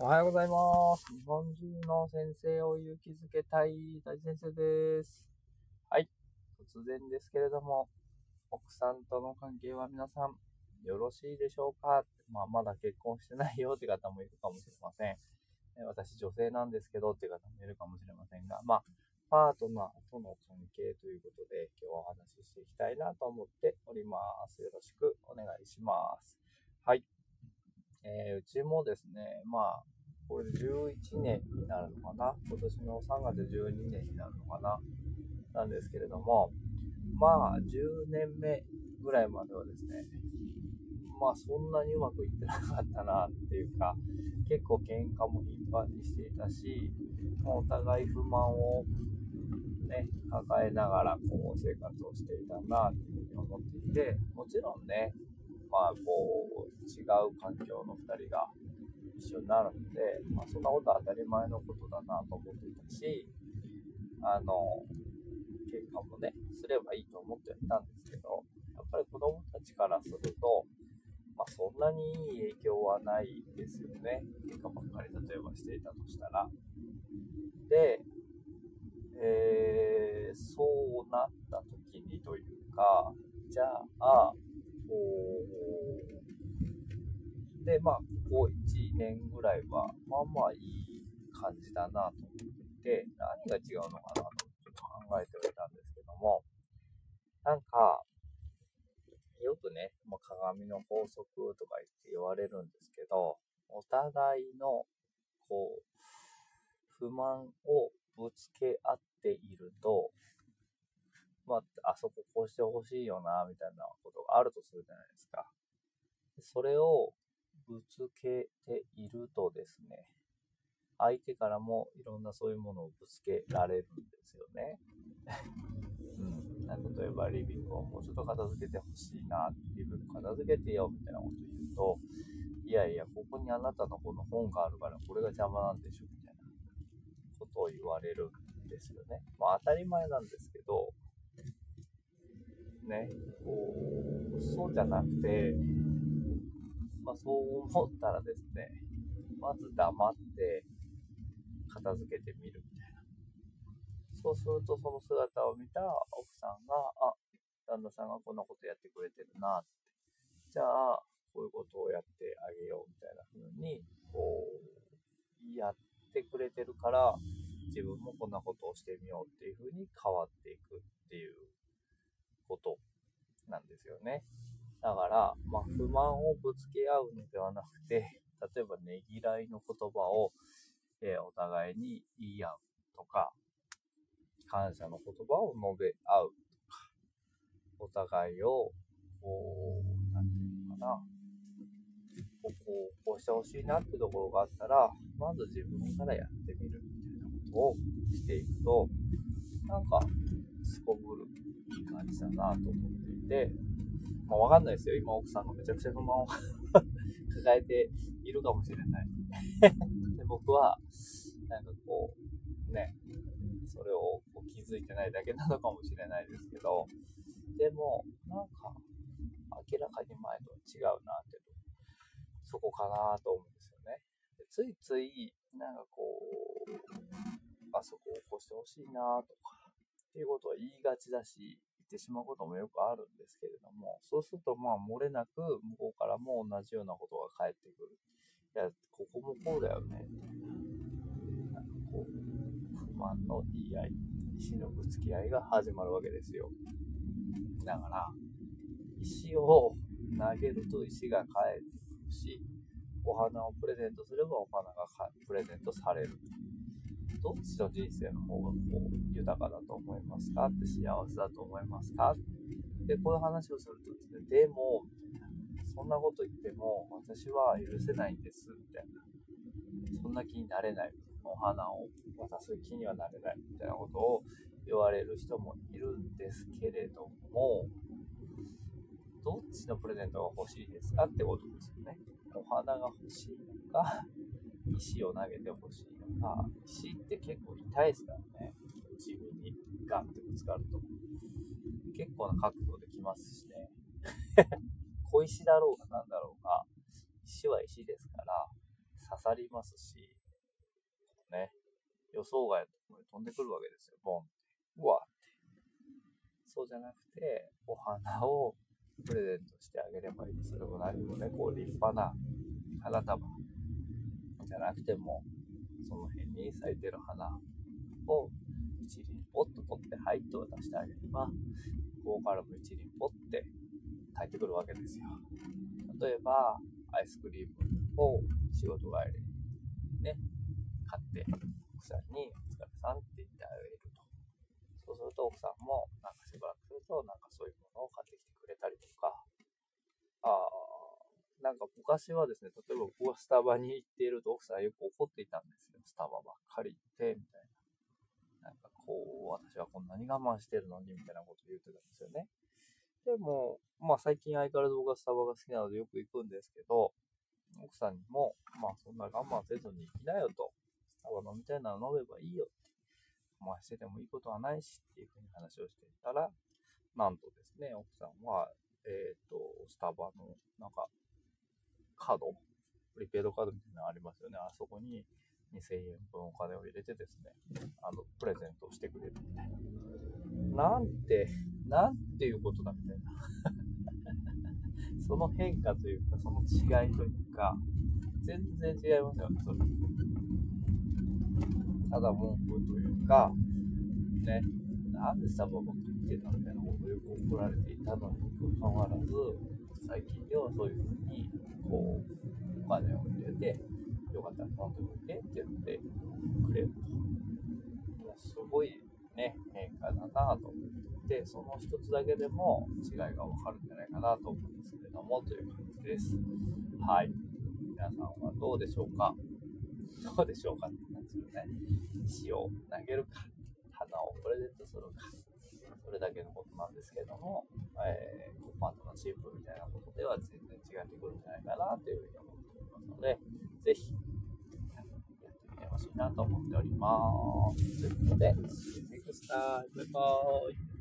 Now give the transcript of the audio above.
おはようございます。日本中の先生を勇気づけたい大先生です。はい。突然ですけれども、奥さんとの関係は皆さんよろしいでしょうか？まあ、まだ結婚してないよって方もいるかもしれません。私女性なんですけどって方もいるかもしれませんが、まあ、パートナーとの関係ということで今日はお話ししていきたいなと思っております。よろしくお願いします。はい。えーうちもですね、まあ、これ11年になるのかな？今年の3月12年になるのかな？なんですけれども、まあ、10年目ぐらいまではですね、まあ、そんなにうまくいってなかったなっていうか、結構喧嘩も頻繁にしていたし、お互い不満をね、抱えながらこう生活をしていたなっていうふうに思っていて、もちろんね、まあこう違う環境の2人が一緒になるので、まあ、そんなことは当たり前のことだなと思っていたし、あの、喧嘩もね、すればいいと思ってはいたんですけど、やっぱり子供たちからすると、まあ、そんなにいい影響はないですよね。喧嘩ばっかり例えばしていたとしたら。で、えーそうなった時にというか、じゃあ、で、まあ、ここ1年ぐらいは、まあまあいい感じだなと思って、何が違うのかなとちょっと考えてはいたんですけども、なんか、よくね、まあ、鏡の法則とか言って言われるんですけど、お互いの、こう、不満をぶつけ合っていると、まあ、あそここうしてほしいよな、みたいなことがあるとするじゃないですか。それをぶつけているとですね、相手からもいろんなそういうものをぶつけられるんですよね。うん、例えばリビングをもうちょっと片付けてほしいな、リビング片付けてよみたいなこと言うと、いやいや、ここにあなたのこの本があるからこれが邪魔なんでしょみたいなことを言われるんですよね。まあ当たり前なんですけど、ね、こう、そうじゃなくて、まあそう思ったらですね、まず黙って片付けてみるみたいな。そうするとその姿を見た奥さんが、あ、旦那さんがこんなことやってくれてるなって。じゃあ、こういうことをやってあげようみたいな風に、こう、やってくれてるから、自分もこんなことをしてみようっていう風に変わっていくっていうことなんですよね。だから、まあ、不満をぶつけ合うのではなくて、例えばねぎらいの言葉を、えーお互いに言い合うとか、感謝の言葉を述べ合うとか、お互いを、こう、なんていうのかな、ここをこうしてほしいなってところがあったら、まず自分からやってみるみたいなことをしていくと、なんか、すこぶる感じだなと思っていて、まあ、わかんないですよ。今、奥さんがめちゃくちゃ不満を抱えているかもしれない。で僕は、なんかこう、ね、それをこう気づいてないだけなのかもしれないですけど、でも、なんか、明らかに前とは違うなって、そこかなと思うんですよね。でついつい、なんかこう、あそこを起こしてほしいなとか、っていうことは言いがちだし、ってしまうこともよくあるんですけれども、そうするとまあ漏れなく向こうからも同じようなことが返ってくる。いや、ここもこうだよね、みたいな。なんかこう、不満の言い合い、石のぶつけ合いが始まるわけですよ。だから、石を投げると石が返るし、お花をプレゼントすればお花がプレゼントされる。どっちの人生の方がこう豊かだと思いますか？って幸せだと思いますか？で、こういう話をするとですね、でも、そんなこと言っても私は許せないんです、みたいな。そんな気になれない。お花を渡す気にはなれない、みたいなことを言われる人もいるんですけれども、どっちのプレゼントが欲しいですか？ってことですよね。お花が欲しいのか、石を投げてほしいのか、石って結構痛いですからね。自分にガンってぶつかると。結構な角度できますしね。小石だろうが何だろうが、石は石ですから、刺さりますし、ね、予想外のところに飛んでくるわけですよ、ボンって。うわって。そうじゃなくて、お花をプレゼントしてあげればいい。それも何もね、こう立派な花束じゃなくても、その辺に咲いてる花を一輪ポッと取って、はいと渡してあげれば、ここからも一輪ポッて帰ってくるわけですよ。例えば、アイスクリームを仕事帰りにね、買って、奥さんにお疲れさんって言ってあげると。そうすると奥さんも、なんかしばらくすると、なんかそういうものを買ってきてくれたりとかあ、あなんか昔はですね、例えば僕がスタバに行っていると奥さんよく怒っていたんですよ。スタバばっかり行って、みたいな。なんかこう、私はこんなに我慢してるのに、みたいなことを言ってたんですよね。でも、まあ最近相変わらず僕はスタバが好きなのでよく行くんですけど、奥さんにも、まあそんな我慢せずに行きなよと、スタバ飲みたいなら飲めばいいよって、我慢しててもいいことはないしっていうふうに話をしていたら、なんとですね、奥さんは、えっ、ー、と、スタバの、なんか、カード、プリペイドカードみたいなのありますよね。あそこに2000円分お金を入れてですね、あの、プレゼントをしてくれるみたいな。なんて、なんていうことだみたいな。その変化というか、その違いというか、全然違いますよね、それ。ただ文句というか、ね、なんでサバばっか言ってたみたいなことをよく怒られていたのにもかかわらず、最近ではそういうふうに、こう、お金を入れて、よかったら頼んでみてって言ってくれると。すごいね、変化だなと思って、その一つだけでも違いがわかるんじゃないかなと思うんですけれども、という感じです。はい。皆さんはどうでしょうか？どうでしょうかって感じでね。石を投げるか、花をプレゼントするか、それだけのことなんですけども、えー、パートナーシップみたいなことは全然違ってくるんじゃないかなというふうに思っておりますので、ぜひほしいなと思っております。ということで、See you next time. Bye bye.